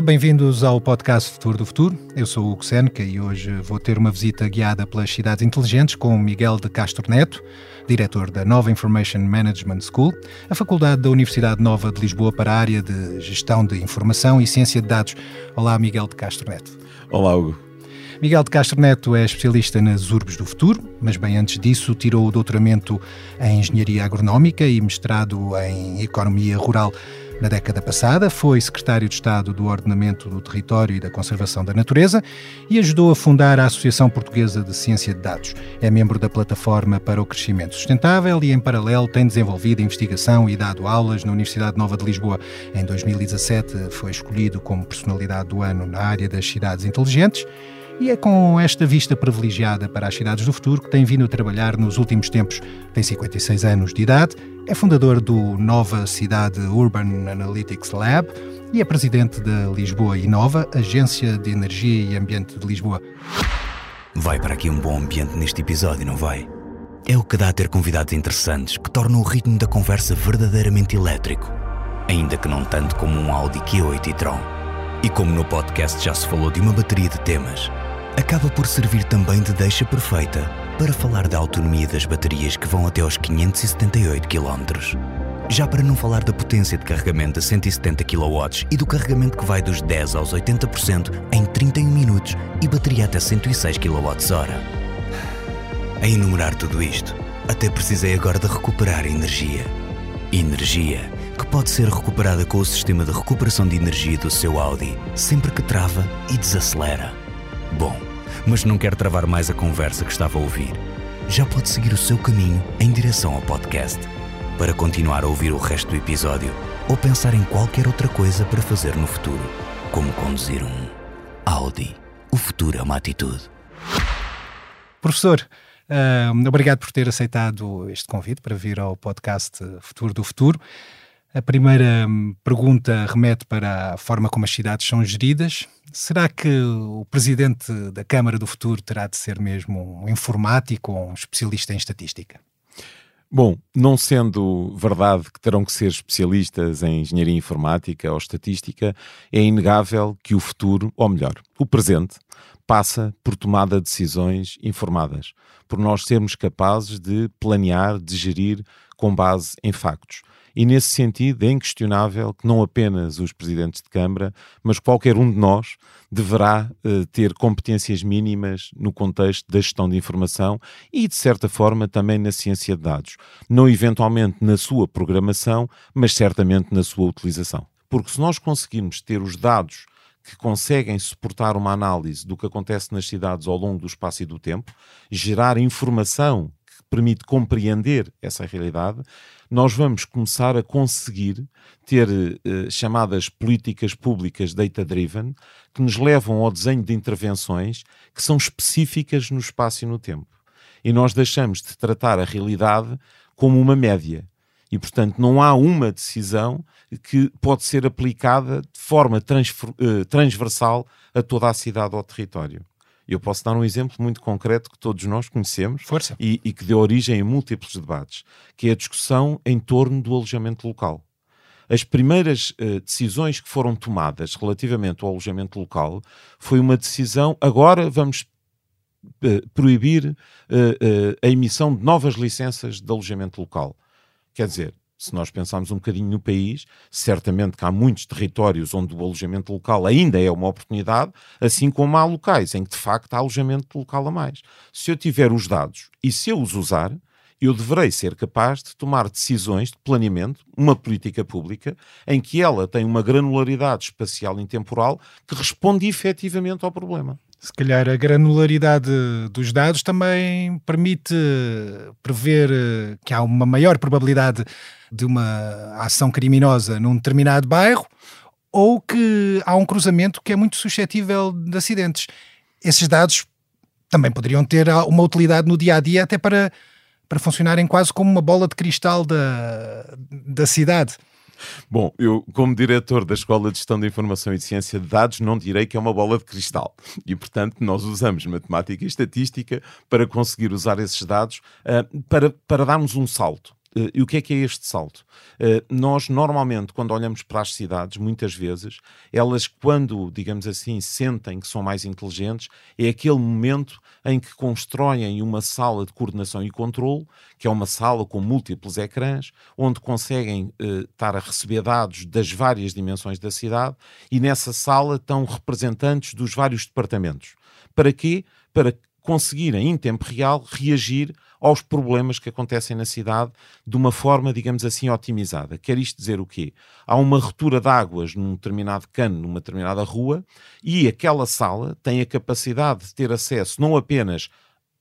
Olá, bem-vindos ao podcast Futuro do Futuro. Eu sou o Hugo Seneca e hoje vou ter uma visita guiada pelas cidades inteligentes com Miguel de Castro Neto, diretor da Nova Information Management School, a Faculdade da Universidade Nova de Lisboa para a área de Gestão de Informação e Ciência de Dados. Olá, Miguel de Castro Neto. Olá, Hugo. Miguel de Castro Neto é especialista nas urbes do futuro, mas bem antes disso tirou o doutoramento em Engenharia Agronómica e mestrado em Economia Rural. Na década passada, foi secretário de Estado do Ordenamento do Território e da Conservação da Natureza e ajudou a fundar a Associação Portuguesa de Ciência de Dados. É membro da Plataforma para o Crescimento Sustentável e, em paralelo, tem desenvolvido investigação e dado aulas na Universidade Nova de Lisboa. Em 2017, foi escolhido como personalidade do ano na área das cidades inteligentes e é com esta vista privilegiada para as cidades do futuro que tem vindo a trabalhar nos últimos tempos. Tem 56 anos de idade, é fundador do Nova Cidade Urban Analytics Lab e é presidente da Lisboa Inova, Agência de Energia e Ambiente de Lisboa. Vai para aqui um bom ambiente neste episódio, não vai? É o que dá a ter convidados interessantes que tornam o ritmo da conversa verdadeiramente elétrico, ainda que não tanto como um Audi Q8 e-tron. E como no podcast já se falou de uma bateria de temas, acaba por servir também de deixa perfeita para falar da autonomia das baterias que vão até aos 578 km. Já para não falar da potência de carregamento a 170 kW e do carregamento que vai dos 10 aos 80% em 31 minutos e bateria até 106 kWh. A enumerar tudo isto, até precisei agora de recuperar energia. Energia que pode ser recuperada com o sistema de recuperação de energia do seu Audi sempre que trava e desacelera. Bom, mas não quero travar mais a conversa que estava a ouvir. Já pode seguir o seu caminho em direção ao podcast para continuar a ouvir o resto do episódio ou pensar em qualquer outra coisa para fazer no futuro, como conduzir um Audi. O futuro é uma atitude. Professor, uh, obrigado por ter aceitado este convite para vir ao podcast Futuro do Futuro. A primeira hum, pergunta remete para a forma como as cidades são geridas. Será que o presidente da Câmara do Futuro terá de ser mesmo um informático ou um especialista em estatística? Bom, não sendo verdade que terão que ser especialistas em engenharia informática ou estatística, é inegável que o futuro, ou melhor, o presente, passa por tomada de decisões informadas, por nós sermos capazes de planear, de gerir com base em factos. E nesse sentido é inquestionável que não apenas os presidentes de Câmara, mas qualquer um de nós deverá uh, ter competências mínimas no contexto da gestão de informação e, de certa forma, também na ciência de dados. Não eventualmente na sua programação, mas certamente na sua utilização. Porque se nós conseguirmos ter os dados que conseguem suportar uma análise do que acontece nas cidades ao longo do espaço e do tempo, gerar informação permite compreender essa realidade, nós vamos começar a conseguir ter uh, chamadas políticas públicas data-driven que nos levam ao desenho de intervenções que são específicas no espaço e no tempo. E nós deixamos de tratar a realidade como uma média. E, portanto, não há uma decisão que pode ser aplicada de forma uh, transversal a toda a cidade ou território. Eu posso dar um exemplo muito concreto que todos nós conhecemos e, e, que deu origem a múltiplos debates, que é a discussão em torno do alojamento local. As primeiras uh, decisões que foram tomadas relativamente ao alojamento local foi uma decisão, agora vamos uh, proibir uh, a emissão de novas licenças de alojamento local. Quer dizer, se nós pensarmos um bocadinho no país, certamente que há muitos territórios onde o alojamento local ainda é uma oportunidade, assim como há locais em que de facto há alojamento local a mais. Se eu tiver os dados e se eu os usar, eu deverei ser capaz de tomar decisões de planeamento, uma política pública, em que ela tem uma granularidade espacial e temporal que responde efetivamente ao problema. Se calhar a granularidade dos dados também permite prever eh, que há uma maior probabilidade de uma ação criminosa num determinado bairro ou que há um cruzamento que é muito suscetível de acidentes. Esses dados também poderiam ter uma utilidade no dia a dia, até para, para funcionarem quase como uma bola de cristal da, da cidade. Bom, eu, como diretor da Escola de Gestão de Informação e de Ciência de Dados, não direi que é uma bola de cristal. E, portanto, nós usamos matemática e estatística para conseguir usar esses dados uh, para, para darmos um salto. Uh, e o que é que é este salto? Uh, nós, normalmente, quando olhamos para as cidades, muitas vezes, elas, quando, digamos assim, sentem que são mais inteligentes, é aquele momento em que constroem uma sala de coordenação e controle, que é uma sala com múltiplos ecrãs, onde conseguem uh, estar a receber dados das várias dimensões da cidade, e nessa sala estão representantes dos vários departamentos. Para quê? Para conseguirem, em tempo real, reagir aos problemas que acontecem na cidade de uma forma, digamos assim, otimizada. Quer isto dizer o quê? Há uma ruptura de águas num determinado cano, numa determinada rua, e aquela sala tem a capacidade de ter acesso não apenas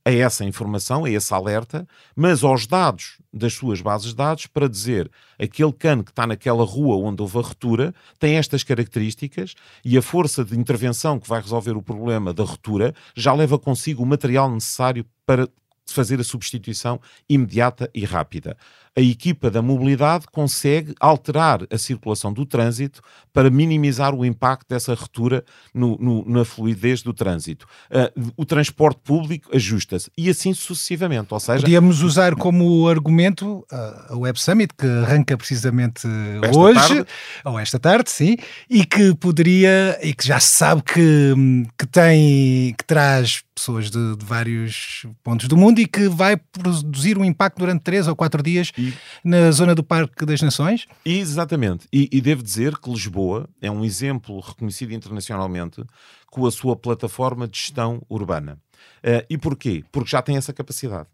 a essa informação, a esse alerta, mas aos dados das suas bases de dados para dizer aquele cano que está naquela rua onde houve a ruptura tem estas características e a força de intervenção que vai resolver o problema da ruptura já leva consigo o material necessário para fazer a substituição imediata e rápida. A equipa da mobilidade consegue alterar a circulação do trânsito para minimizar o impacto dessa ruptura no, no, na fluidez do trânsito. Uh, o transporte público ajusta-se e assim sucessivamente. Ou seja, Podíamos usar como argumento uh, a Web Summit, que arranca precisamente hoje, tarde. ou esta tarde, sim, e que poderia, e que já se sabe que, que tem, que traz pessoas de, de, vários pontos do mundo e que vai produzir um impacto durante três ou quatro dias e... na zona do Parque das Nações. Exatamente. E, e devo dizer que Lisboa é um exemplo reconhecido internacionalmente com a sua plataforma de gestão urbana. Uh, e porquê? Porque já tem essa capacidade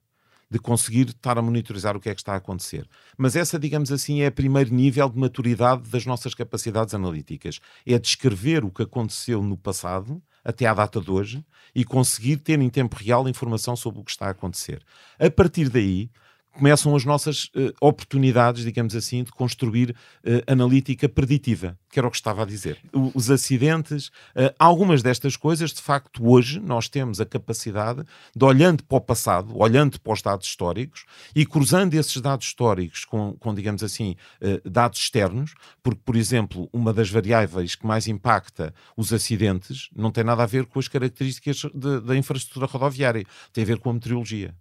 de conseguir estar a monitorizar o que é que está a acontecer. Mas essa, digamos assim, é o primeiro nível de maturidade das nossas capacidades analíticas. É descrever o que aconteceu no passado até à data de hoje e conseguir ter em tempo real informação sobre o que está a acontecer. A partir daí, começam as nossas uh, oportunidades, digamos assim, de construir uh, analítica preditiva, que era o que estava a dizer. O, os acidentes, uh, algumas destas coisas, de facto, hoje nós temos a capacidade de, olhando para o passado, olhando para os dados históricos e cruzando esses dados históricos com, com digamos assim, dados externos, porque, por exemplo, uma das variáveis que mais impacta os acidentes não tem nada a ver com as características de, da infraestrutura rodoviária, tem a ver com a meteorologia.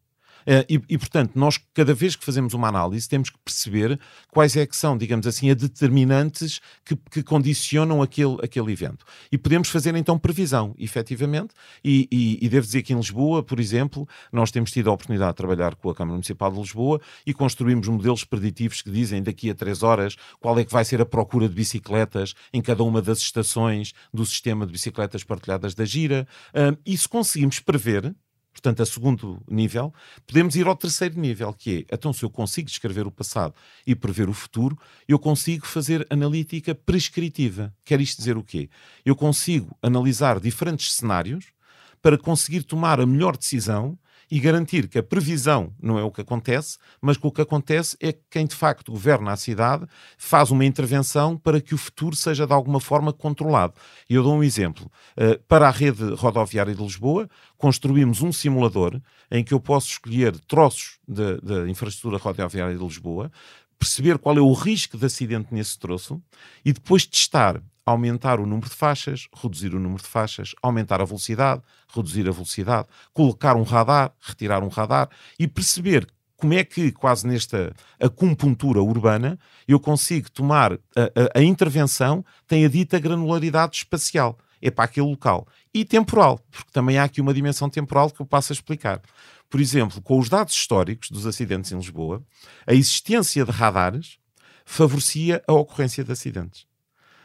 Eh, e, e, portanto, nós, cada vez que fazemos uma análise, temos que perceber quais é que são, digamos assim, as determinantes que, que condicionam aquele, aquele evento. E podemos fazer, então, previsão, efetivamente, e, e, e devo dizer que em Lisboa, por exemplo, nós temos tido a oportunidade de trabalhar com a Câmara Municipal de Lisboa e construímos modelos preditivos que dizem daqui a três horas qual é que vai ser a procura de bicicletas em cada uma das estações do sistema de bicicletas partilhadas da Gira. e se conseguimos prever, portanto, a segundo nível, podemos ir ao terceiro nível, que é, então, se eu consigo descrever o passado e prever o futuro, eu consigo fazer analítica prescritiva. Quer isto dizer o quê? Eu consigo analisar diferentes cenários para conseguir tomar a melhor decisão e garantir que a previsão não é o que acontece, mas que o que acontece é que quem de facto governa a cidade faz uma intervenção para que o futuro seja de alguma forma controlado. E eu dou um exemplo. Uh, para a rede rodoviária de Lisboa, construímos um simulador em que eu posso escolher troços da infraestrutura rodoviária de Lisboa, perceber qual é o risco de acidente nesse troço e depois testar aumentar o número de faixas, reduzir o número de faixas, aumentar a velocidade, reduzir a velocidade, colocar um radar, retirar um radar e perceber como é que, quase nesta acupuntura urbana, eu consigo tomar a, a, a intervenção tem a dita granularidade espacial. É para aquele local. E temporal, porque também há aqui uma dimensão temporal que eu passo a explicar. Por exemplo, com os dados históricos dos acidentes em Lisboa, a existência de radares favorecia a ocorrência de acidentes.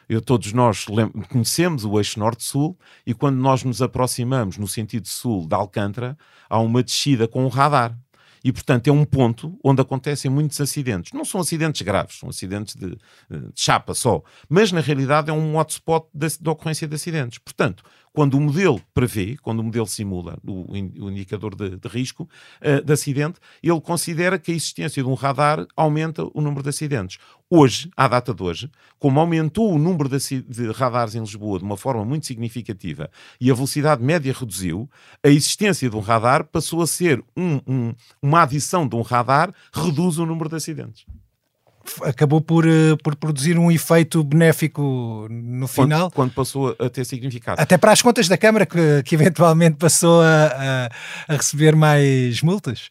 Eu, todos nós conhecemos o eixo norte-sul e quando nós nos aproximamos no sentido sul de Alcântara, há uma descida com um radar. E, portanto, é um ponto onde acontecem muitos acidentes. Não são acidentes graves, são acidentes de, de chapa só. Mas, na realidade, é um hotspot da ocorrência de acidentes. Portanto, quando o modelo prevê, quando o modelo simula o, o indicador de, de risco uh, de acidente, ele considera que a existência de um radar aumenta o número de acidentes. Hoje, à data de hoje, como aumentou o número de, de radares em Lisboa de uma forma muito significativa e a velocidade média reduziu, a existência de um radar passou a ser um, um, uma adição de um radar reduz o número de acidentes. Acabou por, uh, por produzir um efeito benéfico no final. Quando, quando, passou a ter significado. Até para as contas da Câmara, que, que eventualmente passou a, a, a receber mais multas.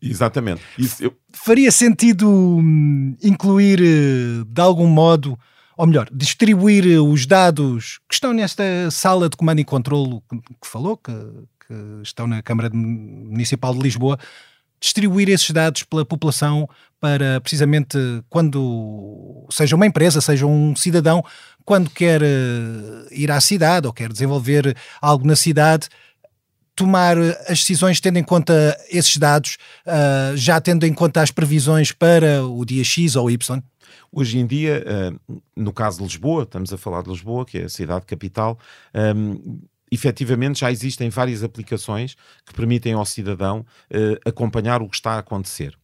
Exatamente. Isso, eu... Faria sentido hum, incluir, uh, de algum modo, ou melhor, distribuir os dados que estão nesta sala de comando e controlo que falou, que, que estão na Câmara Municipal de Lisboa, distribuir esses dados pela população para precisamente quando seja uma empresa, seja um cidadão, quando quer eh, ir à cidade ou quer desenvolver algo na cidade, tomar as decisões tendo em conta esses dados, uh, já tendo em conta as previsões para o dia X ou Y? Hoje em dia, no caso de Lisboa, estamos a falar de Lisboa, que é a cidade capital, efetivamente já existem várias aplicações que permitem ao cidadão uh, acompanhar o que está a acontecer.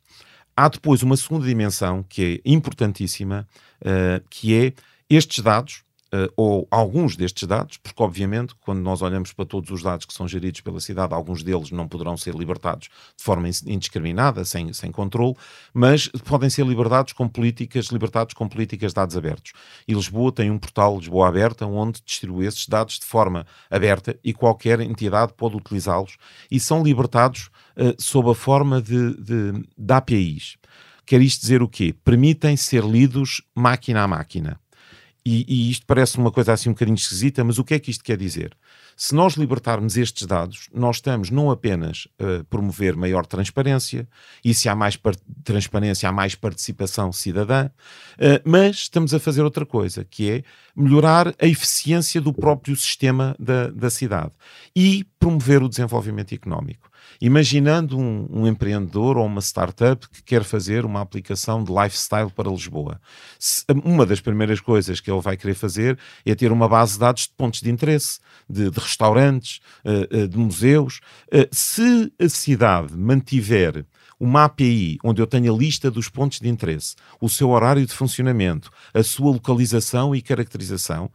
Há depois uma segunda dimensão que é importantíssima, uh, que é estes dados uh, ou alguns destes dados, porque obviamente quando nós olhamos para todos os dados que são geridos pela cidade, alguns deles não poderão ser libertados de forma indiscriminada, sem, sem controle, mas podem ser libertados com políticas, libertados com políticas de dados abertos. E Lisboa tem um portal Lisboa Aberta onde distribui esses dados de forma aberta e qualquer entidade pode utilizá-los e são libertados uh, sob a forma de, de, de APIs. Quer isto dizer o quê? Permitem ser lidos máquina a máquina. E, e, isto parece uma coisa assim um bocadinho esquisita, mas o que é que isto quer dizer? Se nós libertarmos estes dados, nós estamos não apenas a promover maior transparência, e se há mais transparência, há mais participação cidadã, uh, mas estamos a fazer outra coisa, que é melhorar a eficiência do próprio sistema da, da cidade e promover o desenvolvimento económico. Imaginando um, um, empreendedor ou uma startup que quer fazer uma aplicação de lifestyle para Lisboa. Se, uma das primeiras coisas que ele vai querer fazer é ter uma base de dados de pontos de interesse, de, de restaurantes, uh, de museus. Uh, se a cidade mantiver uma API onde eu tenho a lista dos pontos de interesse, o seu horário de funcionamento, a sua localização e caracterização,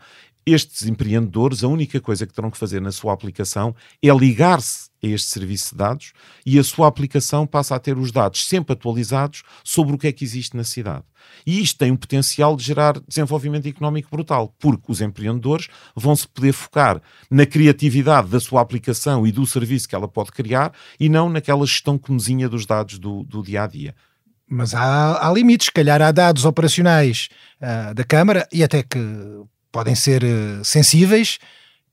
estes empreendedores, a única coisa que terão que fazer na sua aplicação é ligar-se a este serviço de dados e a sua aplicação passa a ter os dados sempre atualizados sobre o que é que existe na cidade. E isto tem um potencial de gerar desenvolvimento económico brutal, porque os empreendedores vão se poder focar na criatividade da sua aplicação e do serviço que ela pode criar e não naquela gestão comezinha dos dados do, do dia a dia. Mas há, há limites, se calhar há dados operacionais uh, da Câmara e até que podem ser uh, sensíveis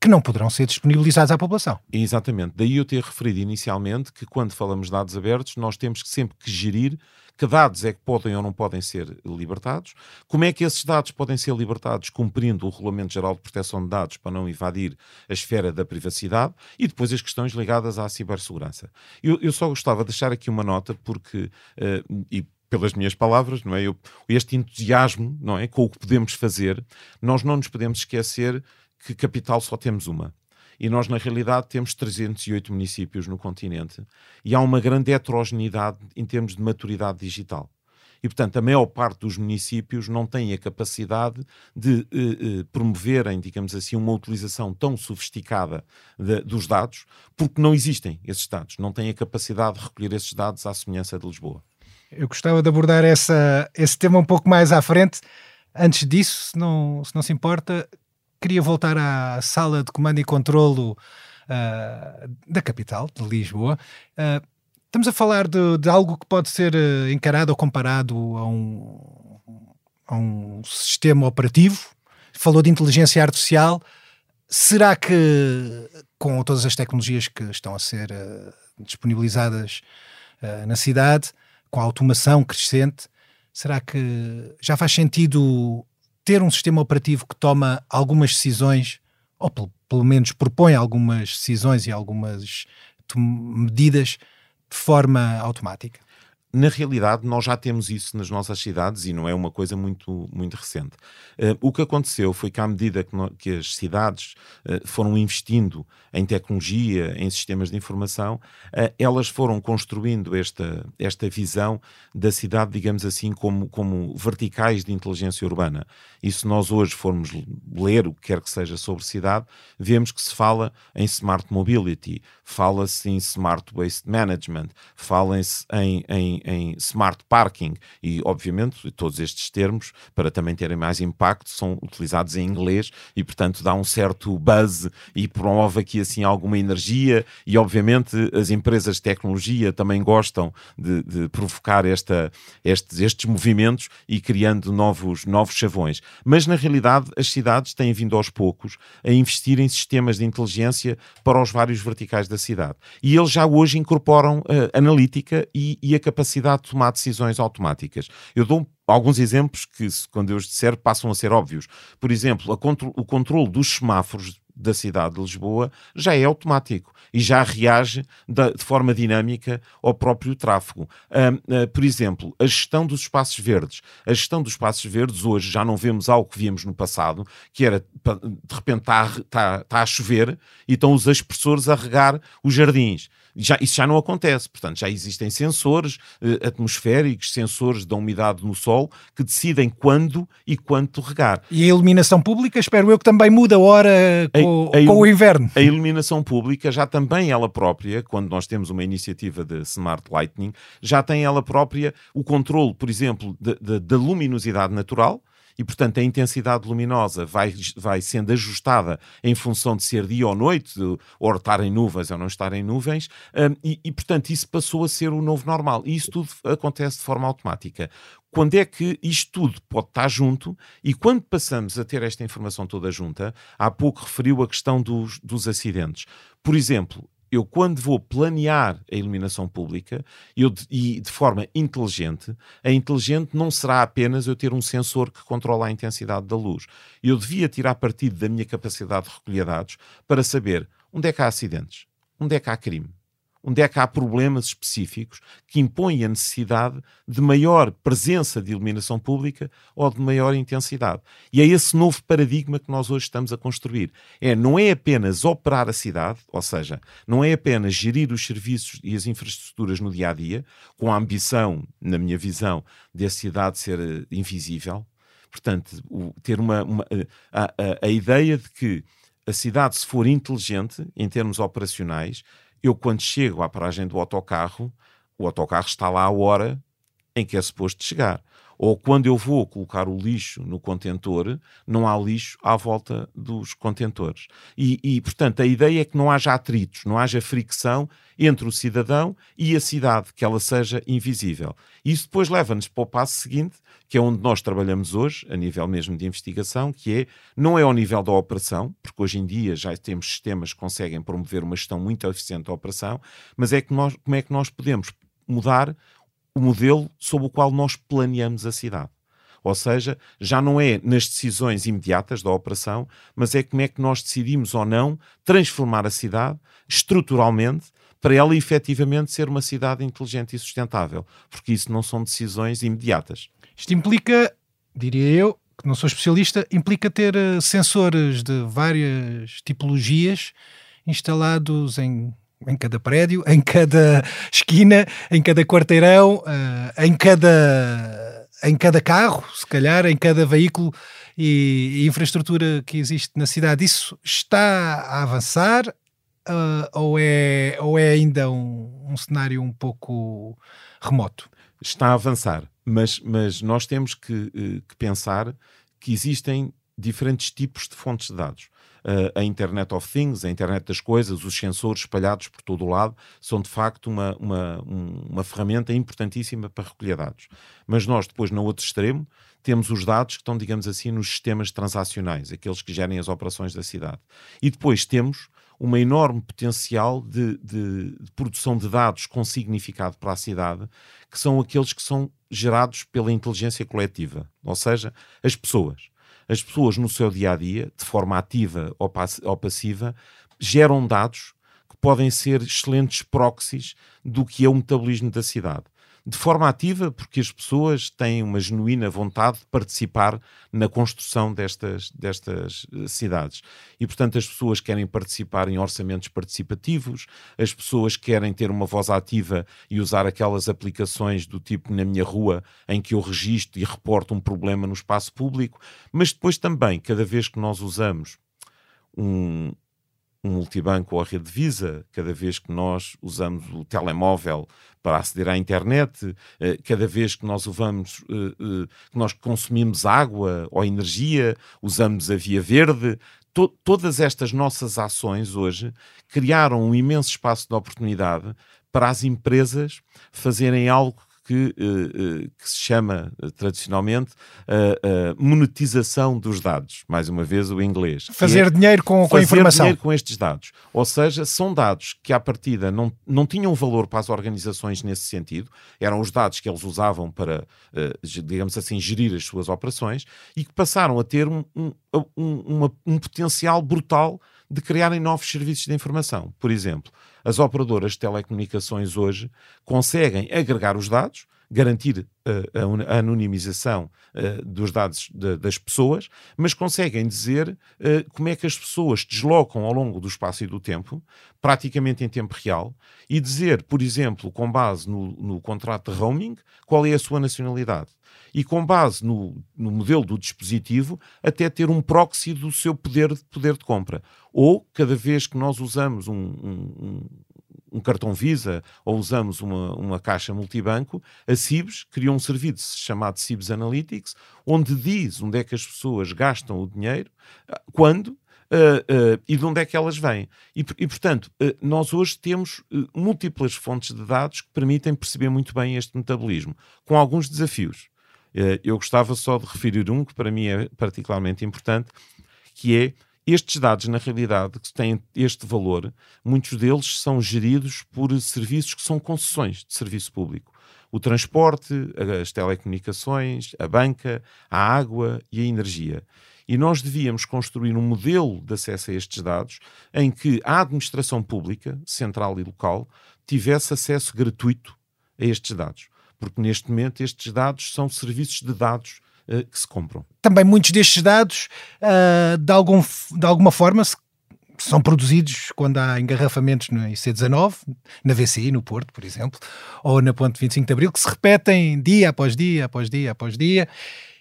que não poderão ser disponibilizados à população. Exatamente. Daí eu ter referido inicialmente que quando falamos de dados abertos, nós temos que sempre que gerir que dados é que podem ou não podem ser libertados, como é que esses dados podem ser libertados cumprindo o Regulamento Geral de Proteção de Dados para não invadir a esfera da privacidade e depois as questões ligadas à cibersegurança. Eu, eu só gostava de deixar aqui uma nota porque, uh, e pelas minhas palavras, não é? Eu, este entusiasmo, não é, com o que podemos fazer, nós não nos podemos esquecer que capital só temos uma. E nós, na realidade, temos 308 municípios no continente e há uma grande heterogeneidade em termos de maturidade digital. E, portanto, a maior parte dos municípios não tem a capacidade de eh, eh, promoverem, digamos assim, uma utilização tão sofisticada de, dos dados, porque não existem esses dados, não têm a capacidade de recolher esses dados à semelhança de Lisboa. Eu gostava de abordar essa, esse tema um pouco mais à frente. Antes disso, se não se, não se importa, queria voltar à sala de comando e controlo uh, da capital, de Lisboa. Uh, estamos a falar de, de, algo que pode ser uh, encarado ou comparado a um, a um sistema operativo. Falou de inteligência artificial. Será que, com todas as tecnologias que estão a ser disponibilizadas na cidade, com a automação crescente, será que já faz sentido ter um sistema operativo que toma algumas decisões, ou pelo, menos propõe algumas decisões e algumas medidas de forma automática? Na realidade, nós já temos isso nas nossas cidades e não é uma coisa muito, muito recente. Uh, o que aconteceu foi que, à medida que, no, que as cidades uh, foram investindo em tecnologia, em sistemas de informação, uh, elas foram construindo esta, esta visão da cidade, digamos assim, como, como verticais de inteligência urbana. E se nós hoje formos ler o que quer que seja sobre cidade, vemos que se fala em smart mobility, fala-se em smart waste management, fala-se em, em em, smart parking e, obviamente, todos estes termos, para também terem mais impacto, são utilizados em inglês e, portanto, dá um certo buzz e promove aqui assim alguma energia e, obviamente, as empresas de tecnologia também gostam de, de provocar esta, estes, estes movimentos e criando novos, novos chavões. Mas, na realidade, as cidades têm vindo aos poucos a investir em sistemas de inteligência para os vários verticais da cidade. E eles já hoje incorporam uh, analítica e, e, a capacidade de tomar decisões automáticas. Eu dou alguns exemplos que, quando eu os disser, passam a ser óbvios. Por exemplo, contro o controle dos semáforos da cidade de Lisboa já é automático e já reage de, de forma dinâmica ao próprio tráfego. Uh, uh, por exemplo, a gestão dos espaços verdes. A gestão dos espaços verdes hoje já não vemos algo que víamos no passado, que era de repente está a, está, está a chover e estão os expressores a regar os jardins. Já, isso já não acontece, portanto, já existem sensores eh, atmosféricos, sensores da umidade no sol, que decidem quando e quanto regar. E a iluminação pública, espero eu que também muda a hora com, a, a, com o inverno. A iluminação pública já também ela própria, quando nós temos uma iniciativa de Smart Lighting, já tem ela própria o controle, por exemplo, da luminosidade natural, e, portanto, a intensidade luminosa vai, vai sendo ajustada em função de ser dia ou noite, de, ou estar em nuvens ou não estar em nuvens, um, e, e, portanto, isso passou a ser o novo normal. E isso tudo acontece de forma automática quando é que isto tudo pode estar junto e quando passamos a ter esta informação toda junta, há pouco referiu a questão dos, dos acidentes. Por exemplo, eu quando vou planear a iluminação pública eu, e de forma inteligente, a inteligente não será apenas eu ter um sensor que controla a intensidade da luz. Eu devia tirar partido da minha capacidade de recolher dados para saber onde é que há acidentes, onde é que há crime, onde é que há problemas específicos que impõem a necessidade de maior presença de iluminação pública ou de maior intensidade. E é esse novo paradigma que nós hoje estamos a construir. É, não é apenas operar a cidade, ou seja, não é apenas gerir os serviços e as infraestruturas no dia a dia, com a ambição, na minha visão, de a cidade ser uh, invisível. Portanto, o, ter uma, uma uh, a, a, a ideia de que a cidade, se for inteligente em termos operacionais, eu, quando chego à paragem do autocarro, o autocarro está lá a hora em que é suposto chegar. Ou quando eu vou colocar o lixo no contentor, não há lixo à volta dos contentores. E, e, portanto, a ideia é que não haja atritos, não haja fricção entre o cidadão e a cidade, que ela seja invisível. Isso depois leva-nos para o passo seguinte, que é onde nós trabalhamos hoje, a nível mesmo de investigação, que é, não é ao nível da operação, porque hoje em dia já temos sistemas que conseguem promover uma gestão muito eficiente da operação, mas é que nós, como é que nós podemos mudar o modelo sob o qual nós planeamos a cidade. Ou seja, já não é nas decisões imediatas da operação, mas é como é que nós decidimos ou não transformar a cidade estruturalmente para ela efetivamente ser uma cidade inteligente e sustentável, porque isso não são decisões imediatas. Isto implica, diria eu, que não sou especialista, implica ter eh, sensores de várias tipologias instalados em em cada prédio, em cada esquina, em cada quarteirão, uh, em, cada, em cada carro, se calhar, em cada veículo e, e infraestrutura que existe na cidade. Isso está a avançar uh, ou, é, ou é ainda um, um cenário um pouco remoto? Está a avançar, mas, mas nós temos que, eh, que pensar que existem diferentes tipos de fontes de dados a Internet of Things, a Internet das Coisas, os sensores espalhados por todo o lado, são de facto uma, uma, uma ferramenta importantíssima para recolher dados. Mas nós, depois, no outro extremo, temos os dados que estão, digamos assim, nos sistemas transacionais, aqueles que gerem as operações da cidade. E depois temos uma enorme potencial de, de, de, produção de dados com significado para a cidade, que são aqueles que são gerados pela inteligência coletiva, ou seja, as pessoas as pessoas no seu dia a dia, de forma ativa ou passiva, geram dados que podem ser excelentes proxies do que é o metabolismo da cidade de forma ativa, porque as pessoas têm uma genuína vontade de participar na construção destas, destas eh, cidades. E, portanto, as pessoas querem participar em orçamentos participativos, as pessoas querem ter uma voz ativa e usar aquelas aplicações do tipo na minha rua, em que eu registro e reporto um problema no espaço público, mas depois também, cada vez que nós usamos um, um multibanco ou a rede Visa, cada vez que nós usamos o telemóvel para aceder à internet, eh, cada vez que nós usamos, eh, eh, que nós consumimos água ou energia, usamos a via verde, to todas estas nossas ações hoje criaram um imenso espaço de oportunidade para as empresas fazerem algo que, uh, uh, que se chama uh, tradicionalmente monetização dos dados. Mais uma vez, o inglês. Fazer é dinheiro com, com a informação. dinheiro com estes dados. Ou seja, são dados que, à partida, não, não tinham valor para as organizações nesse sentido. Eram os dados que eles usavam para, digamos assim, gerir as suas operações e que passaram a ter um, um, um, uma, um potencial brutal de criarem novos serviços de informação. Por exemplo, as operadoras de telecomunicações hoje conseguem agregar os dados, garantir uh, a, anonimização uh, dos dados de, das pessoas, mas conseguem dizer uh, como é que as pessoas deslocam ao longo do espaço e do tempo, praticamente em tempo real, e dizer, por exemplo, com base no, no contrato de roaming, qual é a sua nacionalidade. E com base no, no modelo do dispositivo, até ter um proxy do seu poder, poder de compra. Ou, cada vez que nós usamos um, um cartão Visa ou usamos uma, uma caixa multibanco, a CIBS criou um serviço chamado CIBS Analytics, onde diz onde é que as pessoas gastam o dinheiro, ah, quando Uh, uh, e de onde é que elas vêm. E, e portanto, uh, nós hoje temos múltiplas fontes de dados que permitem perceber muito bem este metabolismo, com alguns desafios. eu gostava só de referir um que para mim é particularmente importante, que é estes dados, na realidade, que têm este valor, muitos deles são geridos por serviços que são concessões de serviço público. O transporte, as telecomunicações, a banca, a água e a energia. E nós devíamos construir um modelo de acesso a estes dados em que a administração pública, central e local, tivesse acesso gratuito a estes dados. Porque neste momento estes dados são serviços de dados uh, que se compram. Também muitos destes dados, uh, de, algum, de alguma forma, se são produzidos quando há engarrafamentos no IC19, na VCI, no Porto, por exemplo, ou na Ponte 25 de Abril, que se repetem dia após dia, após dia, após dia.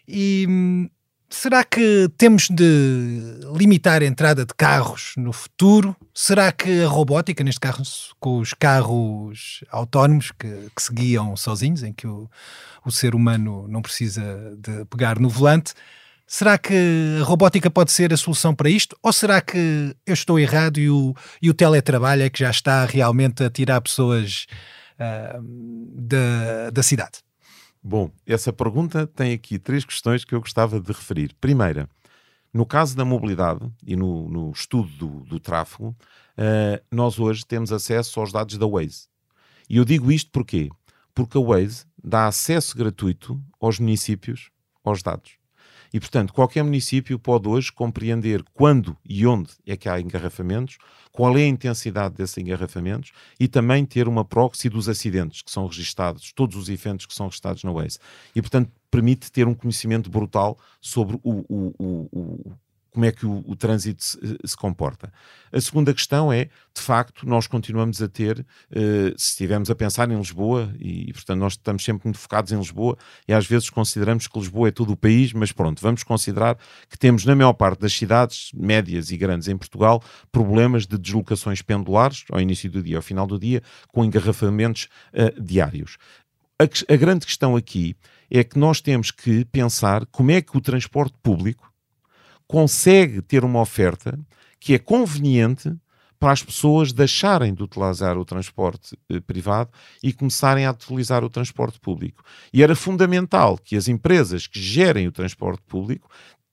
E hum, Será que temos de limitar a entrada de carros no futuro? Será que a robótica, neste caso com os carros autónomos que, que se guiam sozinhos, em que o, o ser humano não precisa de pegar no volante, será que a robótica pode ser a solução para isto? Ou será que eu estou errado e o, e o teletrabalho é que já está realmente a tirar pessoas uh, da, da cidade? Bom, essa pergunta tem aqui três questões que eu gostava de referir. Primeira, no caso da mobilidade e no, no estudo do, do tráfego, uh, nós hoje temos acesso aos dados da Waze. E eu digo isto porquê? Porque a Waze dá acesso gratuito aos municípios aos dados. E, portanto, qualquer município pode hoje compreender quando e onde é que há engarrafamentos, qual é a intensidade desses engarrafamentos e também ter uma proxy dos acidentes que são registados, todos os eventos que são registados na Waze. E, portanto, permite ter um conhecimento brutal sobre o, o, o, como é que o, o trânsito se, se, comporta. A segunda questão é, de facto, nós continuamos a ter, uh, se estivermos a pensar em Lisboa, e, portanto nós estamos sempre muito focados em Lisboa, e às vezes consideramos que Lisboa é todo o país, mas pronto, vamos considerar que temos na maior parte das cidades médias e grandes em Portugal problemas de deslocações pendulares, ao início do dia, ao final do dia, com engarrafamentos uh, diários. A, a grande questão aqui é que nós temos que pensar como é que o transporte público consegue ter uma oferta que é conveniente para as pessoas deixarem de utilizar o transporte eh, privado e começarem a utilizar o transporte público. E era fundamental que as empresas que gerem o transporte público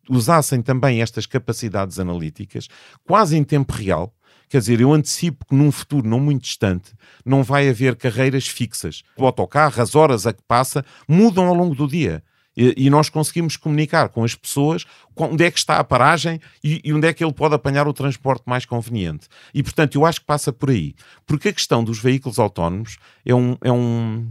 usassem também estas capacidades analíticas, quase em tempo real. Quer dizer, eu antecipo que num futuro não muito distante não vai haver carreiras fixas. O autocarro, as horas a que passa, mudam ao longo do dia e, nós conseguimos comunicar com as pessoas onde é que está a paragem e, onde é que ele pode apanhar o transporte mais conveniente. E, portanto, eu acho que passa por aí. Porque a questão dos veículos autónomos é um, é um,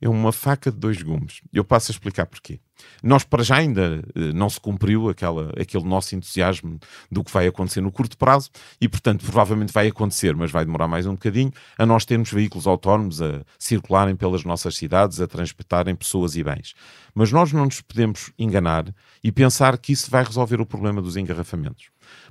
é uma faca de dois gumes. Eu passo a explicar porquê. Nós, para já, ainda eh, não se cumpriu aquela, aquele nosso entusiasmo do que vai acontecer no curto prazo e, portanto, provavelmente vai acontecer, mas vai demorar mais um bocadinho, a nós termos veículos autónomos a circularem pelas nossas cidades, a transportarem pessoas e bens. Mas nós não nos podemos enganar e pensar que isso vai resolver o problema dos engarrafamentos.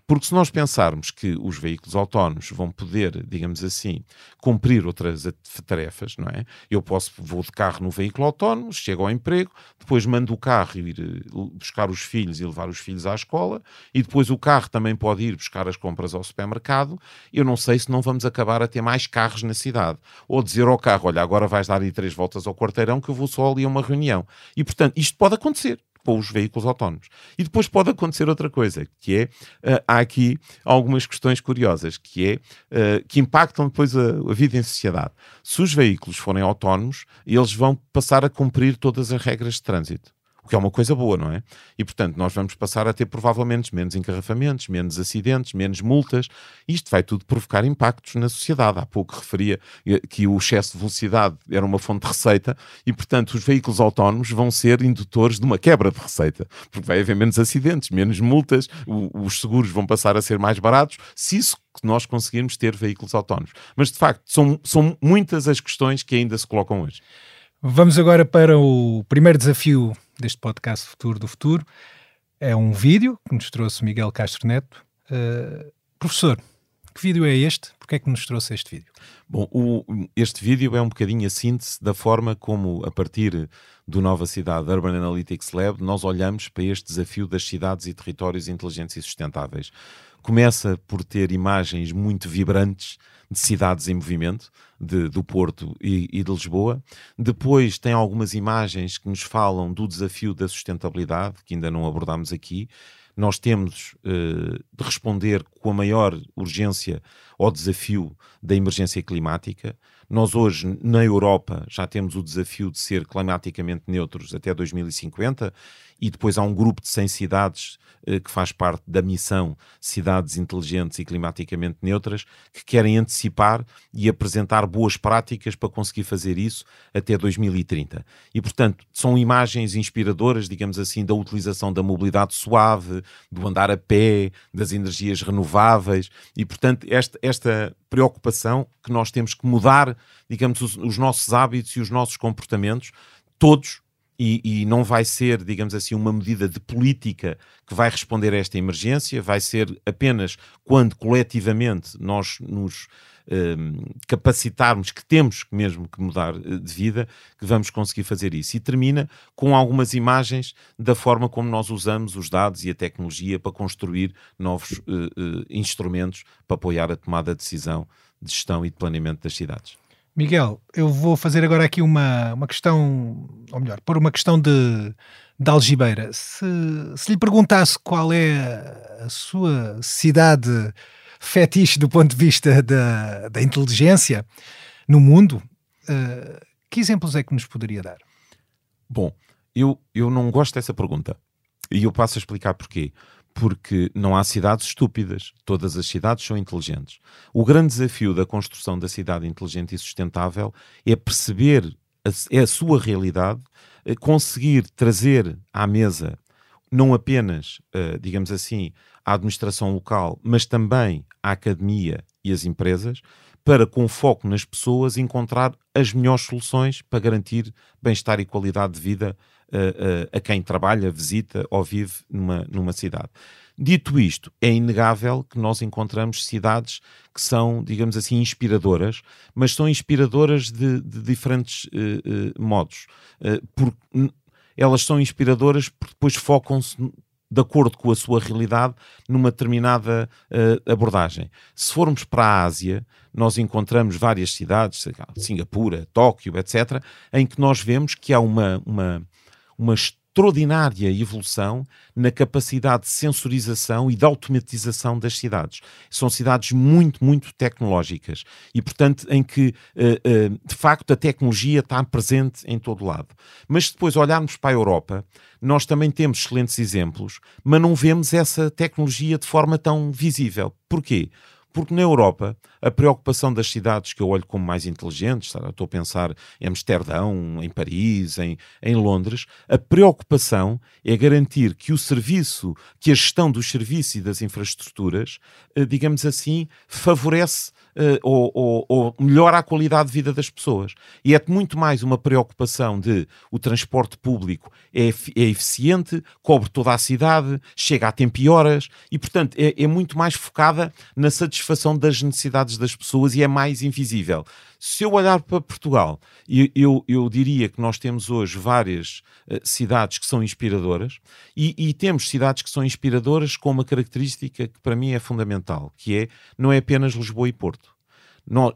Porque se nós pensarmos que os veículos autónomos vão poder, digamos assim, cumprir outras tarefas, não é? Eu posso, vou de carro no veículo autónomo, chego ao emprego, depois mando o carro ir eh, buscar os filhos e levar os filhos à escola, e depois o carro também pode ir buscar as compras ao supermercado. Eu não sei se não vamos acabar a ter mais carros na cidade. Ou dizer ao carro, olha, agora vais dar aí três voltas ao quarteirão que eu vou só ali a uma reunião. E, portanto, isto pode acontecer com os veículos autónomos. E depois pode acontecer outra coisa, que é, uh, há aqui algumas questões curiosas, que é, uh, que impactam depois a, a, vida em sociedade. Se os veículos forem autónomos, eles vão passar a cumprir todas as regras de trânsito o que é uma coisa boa, não é? E portanto, nós vamos passar a ter provavelmente menos encarrafamentos, menos acidentes, menos multas. Isto vai tudo provocar impactos na sociedade. Há pouco referia que o excesso de velocidade era uma fonte de receita e, portanto, os veículos autónomos vão ser indutores de uma quebra de receita, porque vai haver menos acidentes, menos multas, os seguros vão passar a ser mais baratos. Se isso nós conseguirmos ter veículos autónomos. Mas, de facto, são, são muitas as questões que ainda se colocam hoje. Vamos agora para o primeiro desafio deste podcast Futuro do Futuro. É um vídeo que nos trouxe Miguel Castro Neto. Uh, professor, que vídeo é este? Porquê é que nos trouxe este vídeo? Bom, o, este vídeo é um bocadinho a síntese da forma como, a partir do Nova Cidade Urban Analytics Lab, nós olhamos para este desafio das cidades e territórios inteligentes e sustentáveis. Começa por ter imagens muito vibrantes de cidades em movimento, de, do Porto e, e, de Lisboa. Depois tem algumas imagens que nos falam do desafio da sustentabilidade, que ainda não abordámos aqui. Nós temos uh, de responder com a maior urgência ao desafio da emergência climática. Nós hoje, na Europa, já temos o desafio de ser climaticamente neutros até 2050 e depois há um grupo de 100 cidades eh, que faz parte da missão Cidades Inteligentes e Climaticamente Neutras, que querem antecipar e apresentar boas práticas para conseguir fazer isso até 2030. E, portanto, são imagens inspiradoras, digamos assim, da utilização da mobilidade suave, do andar a pé, das energias renováveis e, portanto, esta, esta preocupação que nós temos que mudar, digamos, os, os nossos hábitos e os nossos comportamentos, todos e, e, não vai ser, digamos assim, uma medida de política que vai responder a esta emergência, vai ser apenas quando coletivamente nós nos um, capacitarmos que temos mesmo que mudar eh, de vida, que vamos conseguir fazer isso. E termina com algumas imagens da forma como nós usamos os dados e a tecnologia para construir novos uh, uh, instrumentos para apoiar a tomada de decisão de gestão e de planeamento das cidades. Miguel, eu vou fazer agora aqui uma, uma questão, ou melhor, por uma questão de, de algibeira. Se, se lhe perguntasse qual é a sua cidade fetiche do ponto de vista da, da inteligência no mundo, uh, que exemplos é que nos poderia dar? Bom, eu, eu não gosto dessa pergunta. E eu passo a explicar porquê porque não há cidades estúpidas, todas as cidades são inteligentes. O grande desafio da construção da cidade inteligente e sustentável é perceber a, é a sua realidade, eh, conseguir trazer à mesa não apenas, uh, digamos assim, a administração local, mas também a academia e as empresas, para, com foco nas pessoas, encontrar as melhores soluções para garantir bem-estar e qualidade de vida a, quem trabalha, visita ou vive numa, numa cidade. Dito isto, é inegável que nós encontramos cidades que são, digamos assim, inspiradoras, mas são inspiradoras de, de diferentes uh, uh, modos. Uh, por, elas são inspiradoras porque depois focam-se de acordo com a sua realidade numa determinada abordagem. Se formos para a Ásia, nós encontramos várias cidades, Singapura, Tóquio, etc., em que nós vemos que há uma, uma uma extraordinária evolução na capacidade de sensorização e de automatização das cidades. São cidades muito, muito tecnológicas e, portanto, em que, eh, eh, de facto, a tecnologia está presente em todo lado. Mas depois olharmos para a Europa, nós também temos excelentes exemplos, mas não vemos essa tecnologia de forma tão visível. Porquê? Porque na Europa a preocupação das cidades que eu olho como mais inteligentes, estou a pensar em Amsterdão, em Paris, em, em Londres, a preocupação é garantir que o serviço, que a gestão dos serviços e das infraestruturas, eh, digamos assim, favorece uh, ou, ou, ou, melhora a qualidade de vida das pessoas. E é muito mais uma preocupação de o transporte público é, é eficiente, cobre toda a cidade, chega a tempo e horas, e portanto é, é muito mais focada na satisfação das necessidades das pessoas e é mais invisível. Se eu olhar para Portugal, eu, eu, eu diria que nós temos hoje várias uh, cidades que são inspiradoras e, e, temos cidades que são inspiradoras com uma característica que para mim é fundamental, que é não é apenas Lisboa e Porto.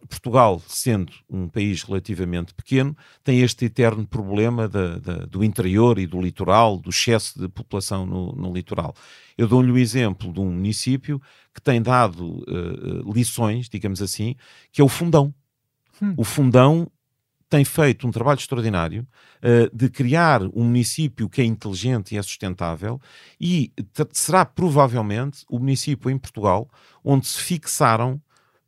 Portugal, sendo um país relativamente pequeno, tem este eterno problema da, da, do interior e do litoral, do excesso de população no, no litoral. Eu dou-lhe o exemplo de um município que tem dado uh, lições, digamos assim, que é o Fundão. Hum. O Fundão tem feito um trabalho extraordinário uh, de criar um município que é inteligente e é sustentável e será provavelmente o município em Portugal onde se fixaram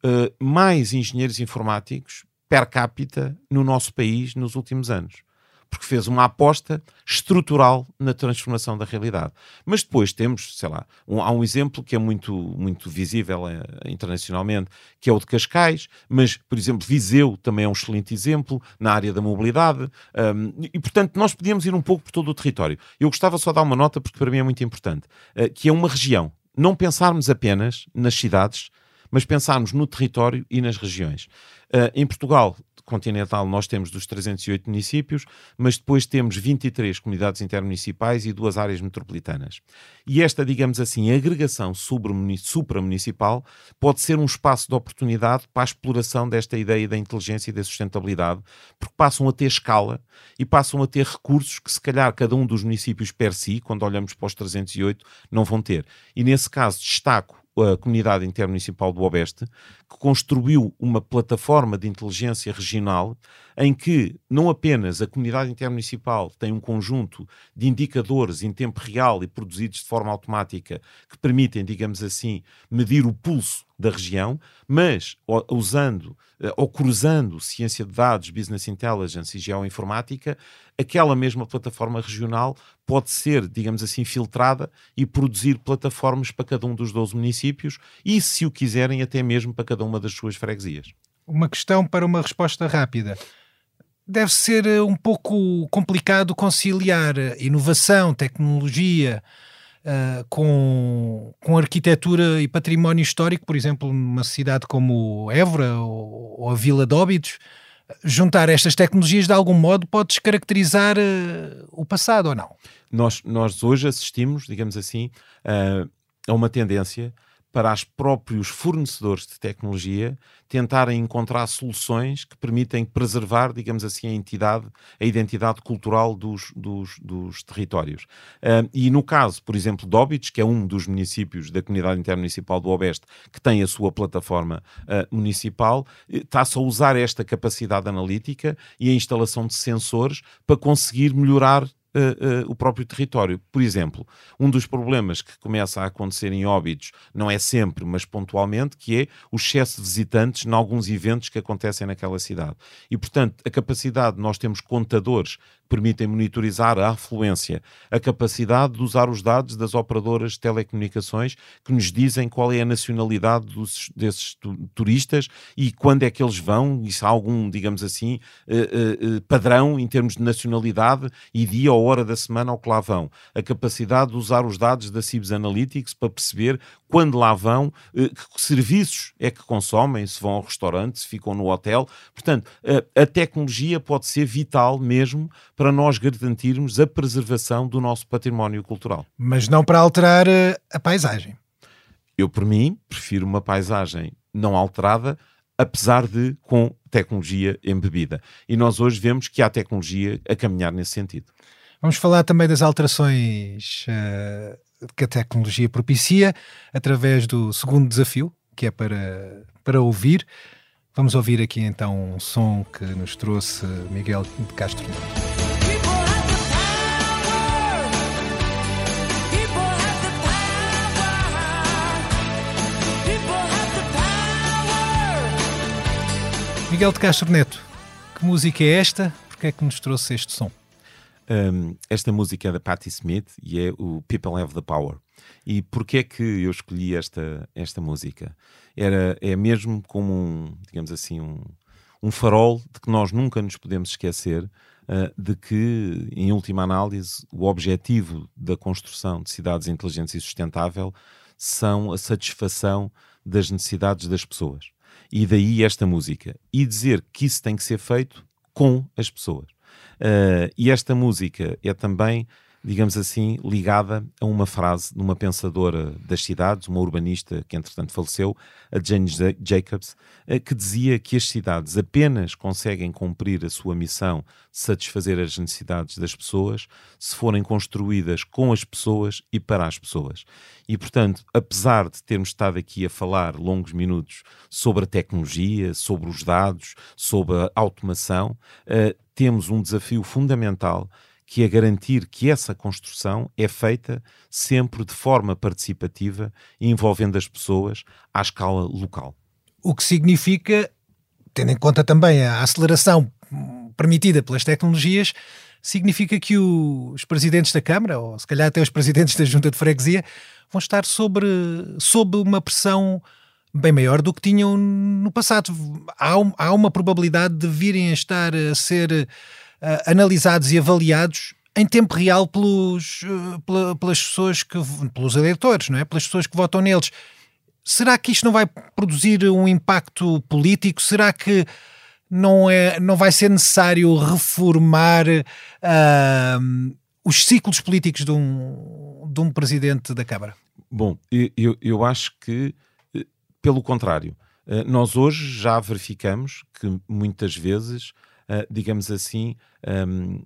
uh, mais engenheiros informáticos per capita no nosso país nos últimos anos porque fez uma aposta estrutural na transformação da realidade. Mas depois temos, sei lá, um, há um exemplo que é muito, muito visível é, internacionalmente, que é o de Cascais, mas, por exemplo, Viseu também é um excelente exemplo na área da mobilidade, um, e, portanto, nós podíamos ir um pouco por todo o território. Eu gostava só de dar uma nota, porque para mim é muito importante, uh, que é uma região. Não pensarmos apenas nas cidades, mas pensarmos no território e nas regiões. Uh, em Portugal continental nós temos dos 308 municípios, mas depois temos 23 comunidades intermunicipais e duas áreas metropolitanas. E esta, digamos assim, agregação supramunicipal pode ser um espaço de oportunidade para a exploração desta ideia da inteligência e da sustentabilidade, porque passam a ter escala e passam a ter recursos que se calhar cada um dos municípios per si, quando olhamos para os 308, não vão ter. E nesse caso destaco a comunidade intermunicipal do Oeste, que construiu uma plataforma de inteligência regional em que não apenas a comunidade intermunicipal tem um conjunto de indicadores em tempo real e produzidos de forma automática que permitem, digamos assim, medir o pulso da região, mas usando eh, ou cruzando ciência de dados, business intelligence e geoinformática, aquela mesma plataforma regional pode ser, digamos assim, filtrada e produzir plataformas para cada um dos 12 municípios e, se o quiserem, até mesmo para cada uma das suas freguesias. Uma questão para uma resposta rápida. Deve ser eh, um pouco complicado conciliar inovação, tecnologia, uh, com, com arquitetura e património histórico, por exemplo, numa cidade como Évora ou, ou a Vila de Óbidos, juntar estas tecnologias de algum modo pode descaracterizar uh, o passado ou não? Nós, nós hoje assistimos, digamos assim, uh, a uma tendência para os próprios fornecedores de tecnologia tentarem encontrar soluções que permitem preservar, digamos assim, a entidade, a identidade cultural dos, dos, dos territórios. Uh, e no caso, por exemplo, de Óbidos, que é um dos municípios da Comunidade Intermunicipal do Oeste, que tem a sua plataforma uh, municipal, está-se a usar esta capacidade analítica e a instalação de sensores para conseguir melhorar uh, uh, o próprio território. Por exemplo, um dos problemas que começa a acontecer em Óbidos, não é sempre, mas pontualmente, que é o excesso de visitantes em alguns eventos que acontecem naquela cidade. E, portanto, a capacidade, nós temos contadores permitem monitorizar a afluência, a capacidade de usar os dados das operadoras de telecomunicações que nos dizem qual é a nacionalidade dos, desses turistas e quando é que eles vão, e se há algum, digamos assim, uh, padrão em termos de nacionalidade e dia ou hora da semana ao que lá vão. A capacidade de usar os dados da Cibs Analytics para perceber quando lá vão, uh, que serviços é que consomem, se vão ao restaurante, se ficam no hotel. Portanto, a tecnologia pode ser vital mesmo para nós garantirmos a preservação do nosso património cultural. Mas não para alterar eh, a paisagem. Eu, por mim, prefiro uma paisagem não alterada, apesar de com tecnologia embebida. E nós hoje vemos que há tecnologia a caminhar nesse sentido. Vamos falar também das alterações uh, que a tecnologia propicia através do segundo desafio, que é para, para ouvir. Vamos ouvir aqui então um som que nos trouxe Miguel de Castro Neto. Miguel de Castro Neto, que música é esta? Porquê é que nos trouxe este som? Um, esta música é da Patti Smith e é o People Have the Power. E porquê é que eu escolhi esta, esta música? Era, é mesmo como um, digamos assim, um, um farol de que nós nunca nos podemos esquecer uh, de que, em última análise, o objetivo da construção de cidades inteligentes e sustentável são a satisfação das necessidades das pessoas. E daí esta música. E dizer que isso tem que ser feito com as pessoas. Uh, e esta música é também digamos assim, ligada a uma frase de uma pensadora das cidades, uma urbanista que entretanto faleceu, a Jane Jacobs, eh, que dizia que as cidades apenas conseguem cumprir a sua missão de satisfazer as necessidades das pessoas se forem construídas com as pessoas e para as pessoas. E, portanto, apesar de termos estado aqui a falar longos minutos sobre a tecnologia, sobre os dados, sobre a automação, uh, temos um desafio fundamental que é garantir que essa construção é feita sempre de forma participativa, envolvendo as pessoas à escala local. O que significa, tendo em conta também a aceleração permitida pelas tecnologias, significa que os presidentes da Câmara, ou se calhar até os presidentes da Junta de Freguesia, vão estar sobre, sob uma pressão bem maior do que tinham no passado. Há, há uma probabilidade de virem a estar a ser uh, analisados e avaliados em tempo real pelos, uh, pelas pessoas que pelos eleitores, não é? Pelas pessoas que votam neles. Será que isto não vai produzir um impacto político? Será que não, é, não vai ser necessário reformar uh, os ciclos políticos de um, de um presidente da Câmara? Bom, eu, eu acho que, pelo contrário, nós hoje já verificamos que muitas vezes uh, digamos assim, um,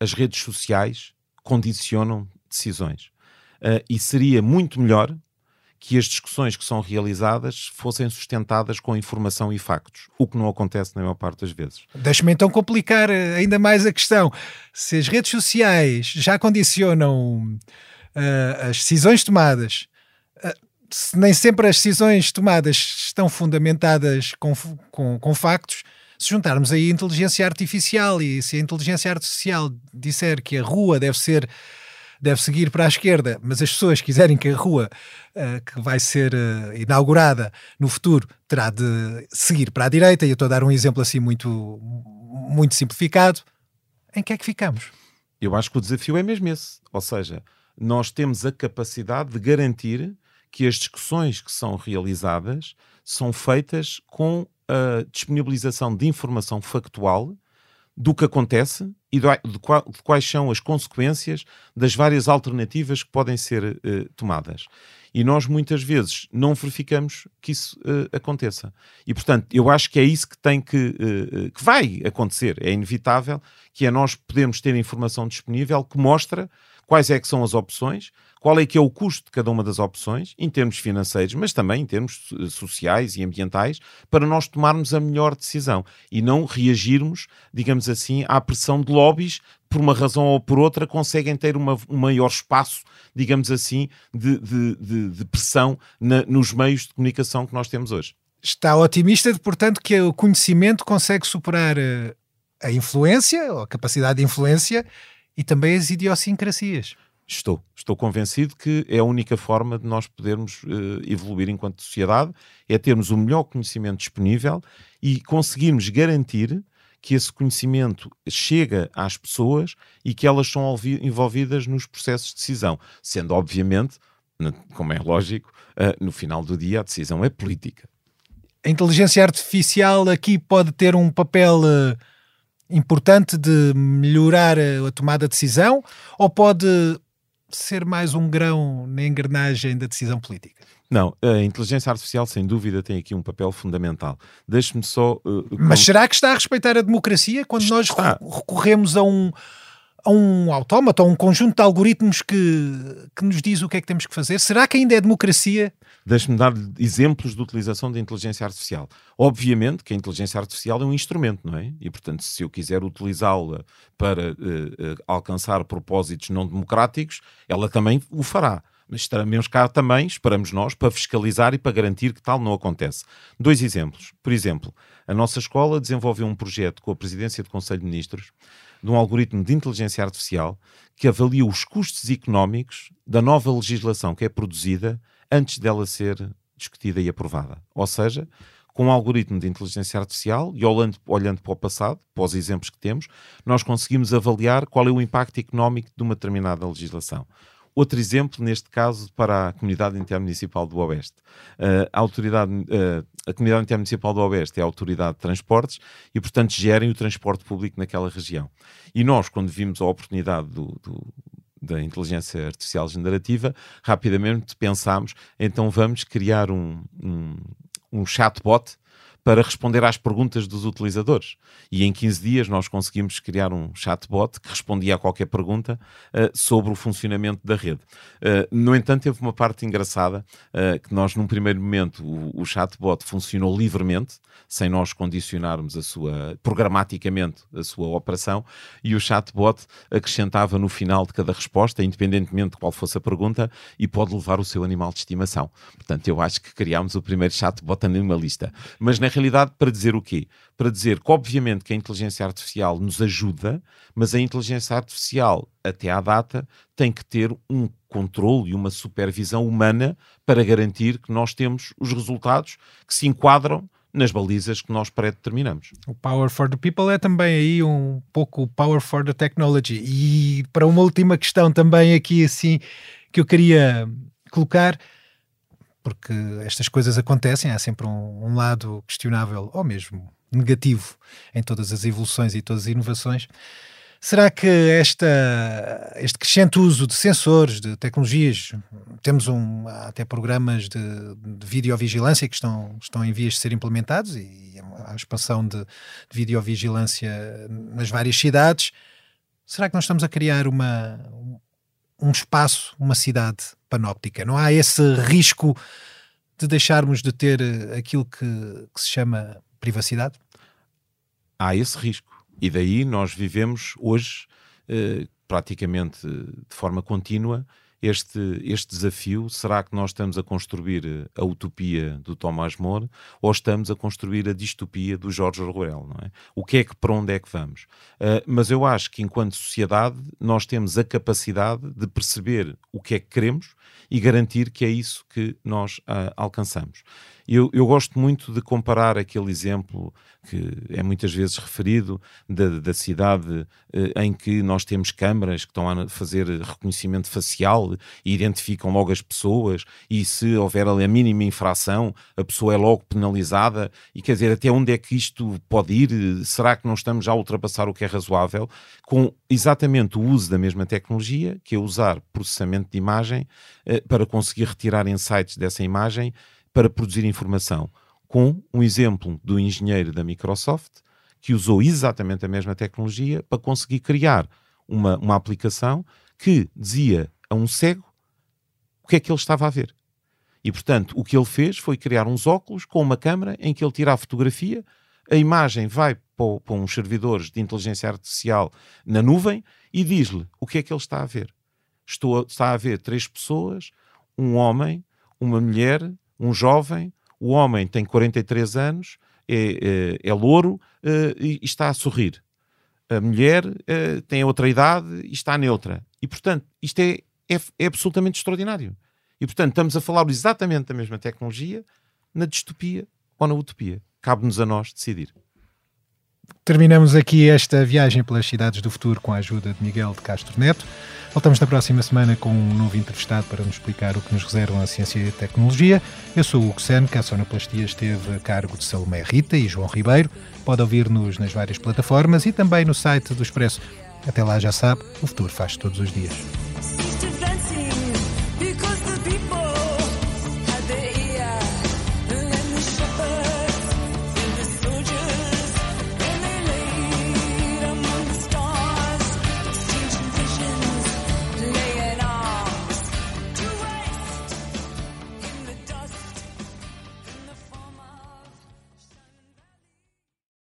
as redes sociais condicionam decisões. Uh, e seria muito melhor que as discussões que são realizadas fossem sustentadas com informação e factos, o que não acontece na maior parte das vezes. Deixa-me então complicar eh, ainda mais a questão. Se as redes sociais já condicionam uh, as decisões tomadas, se nem sempre as decisões tomadas estão fundamentadas com, com, com factos, se juntarmos aí a inteligência artificial e se a inteligência artificial disser que a rua deve ser deve seguir para a esquerda, mas as pessoas quiserem que a rua uh, que vai ser uh, inaugurada no futuro terá de seguir para a direita, e eu estou a dar um exemplo assim muito, muito simplificado, em que é que ficamos? Eu acho que o desafio é mesmo esse. Ou seja, nós temos a capacidade de garantir que as discussões que são realizadas são feitas com a disponibilização de informação factual do que acontece e de, qual, de, quais são as consequências das várias alternativas que podem ser uh, tomadas. E nós muitas vezes não verificamos que isso uh, aconteça. E portanto, eu acho que é isso que tem que, uh, que vai acontecer. É inevitável que é nós podemos ter informação disponível que mostra quais é que são as opções, qual é que é o custo de cada uma das opções, em termos financeiros, mas também em termos sociais e ambientais, para nós tomarmos a melhor decisão e não reagirmos, digamos assim, à pressão de lobbies por uma razão ou por outra, conseguem ter uma, um maior espaço, digamos assim, de, de, de, de pressão na, nos meios de comunicação que nós temos hoje. Está otimista, portanto, que o conhecimento consegue superar eh, a influência, ou a capacidade de influência, e também as idiosincrasias. Estou, estou convencido que é a única forma de nós podermos uh, evoluir enquanto sociedade, é termos o melhor conhecimento disponível e conseguirmos garantir que esse conhecimento chega às pessoas e que elas são envolvidas nos processos de decisão, sendo obviamente, como é lógico, uh, no final do dia a decisão é política. A inteligência artificial aqui pode ter um papel uh, importante de melhorar a tomada de decisão ou pode ser mais um grão na engrenagem da decisão política? Não, a inteligência artificial, sem dúvida, tem aqui um papel fundamental. Deixe-me só. Uh, Mas será que está a respeitar a democracia quando nós recorremos a um, a um autómata, a um conjunto de algoritmos que, que nos diz o que é que temos que fazer? Será que ainda é democracia? Deixe-me dar exemplos de utilização da inteligência artificial. Obviamente que a inteligência artificial é um instrumento, não é? E, portanto, se eu quiser utilizá-la para uh, uh, alcançar propósitos não democráticos, ela também o fará. Mas estaremos cá também, esperamos nós, para fiscalizar e para garantir que tal não acontece. Dois exemplos. Por exemplo, a nossa escola desenvolveu um projeto com a Presidência do Conselho de Ministros de um algoritmo de inteligência artificial que avalia os custos económicos da nova legislação que é produzida antes dela ser discutida e aprovada. Ou seja, com um algoritmo de inteligência artificial e olhando, olhando para o passado, para os exemplos que temos, nós conseguimos avaliar qual é o impacto económico de uma determinada legislação. Outro exemplo, neste caso, para a Comunidade Intermunicipal do Oeste. Uh, a, autoridade, uh, a Comunidade Intermunicipal do Oeste é a autoridade de transportes e, portanto, gerem o transporte público naquela região. E nós, quando vimos a oportunidade do, do da inteligência artificial generativa, rapidamente pensámos, então vamos criar um, um, um chatbot para responder às perguntas dos utilizadores. E em 15 dias nós conseguimos criar um chatbot que respondia a qualquer pergunta uh, sobre o funcionamento da rede. Uh, no entanto, teve uma parte engraçada uh, que nós, num primeiro momento, o, o, chatbot funcionou livremente, sem nós condicionarmos a sua, programaticamente, a sua operação, e o chatbot acrescentava no final de cada resposta, independentemente de qual fosse a pergunta, e pode levar o seu animal de estimação. Portanto, eu acho que criámos o primeiro chatbot animalista. Mas na realidade, para dizer o quê? Para dizer que, obviamente, que a inteligência artificial nos ajuda, mas a inteligência artificial, até à data, tem que ter um controle e uma supervisão humana para garantir que nós temos os resultados que se enquadram nas balizas que nós pré-determinamos. O Power for the People é também aí um pouco o Power for the Technology. E para uma última questão também aqui assim que eu queria colocar, porque estas coisas acontecem, há sempre um, um, lado questionável ou mesmo negativo em todas as evoluções e todas as inovações. Será que esta, este crescente uso de sensores, de tecnologias, temos um, até programas de, de videovigilância que estão, estão em vias de ser implementados e a expansão de, de videovigilância nas várias cidades, será que nós estamos a criar uma, um espaço, uma cidade panóptica. Não há esse risco de deixarmos de ter eh, aquilo que, que se chama privacidade? Há esse risco. E daí nós vivemos hoje, eh, praticamente de forma contínua, este, este desafio? Será que nós estamos a construir eh, a utopia do Tomás More ou estamos a construir a distopia do Jorge Orwell? Não é? O que é que para onde é que vamos? Uh, mas eu acho que enquanto sociedade nós temos a capacidade de perceber o que é que queremos e garantir que é isso que nós uh, alcançamos. Eu, eu, gosto muito de comparar aquele exemplo que é muitas vezes referido da, da cidade eh, em que nós temos câmaras que estão a fazer reconhecimento facial e identificam logo as pessoas e se houver ali a mínima infração a pessoa é logo penalizada e quer dizer até onde é que isto pode ir? Será que não estamos já a ultrapassar o que é razoável? Com exatamente o uso da mesma tecnologia que é usar processamento de imagem eh, para conseguir retirar insights dessa imagem para produzir informação, com um exemplo do engenheiro da Microsoft que usou exatamente a mesma tecnologia para conseguir criar uma, uma aplicação que dizia a um cego o que é que ele estava a ver. E, portanto, o que ele fez foi criar uns óculos com uma câmera em que ele tira a fotografia, a imagem vai para, para uns servidores de inteligência artificial na nuvem e diz-lhe o que é que ele está a ver. Estou está a ver três pessoas, um homem, uma mulher um jovem, o homem tem 43 anos, é, é, é louro é, e está a sorrir. A mulher é, tem outra idade e está neutra. E, portanto, isto é, é, é absolutamente extraordinário. E, portanto, estamos a falar exatamente da mesma tecnologia na distopia ou na utopia. Cabe-nos a nós decidir. Terminamos aqui esta viagem pelas cidades do futuro com a ajuda de Miguel de Castro Neto. Voltamos na próxima semana com um novo entrevistado para nos explicar o que nos reservam a ciência e a tecnologia. Eu sou o Hugo Sen, que a sonoplastia esteve a cargo de Salomé Rita e João Ribeiro. Pode ouvir-nos nas várias plataformas e também no site do Expresso. Até lá já sabe, o futuro faz todos os dias.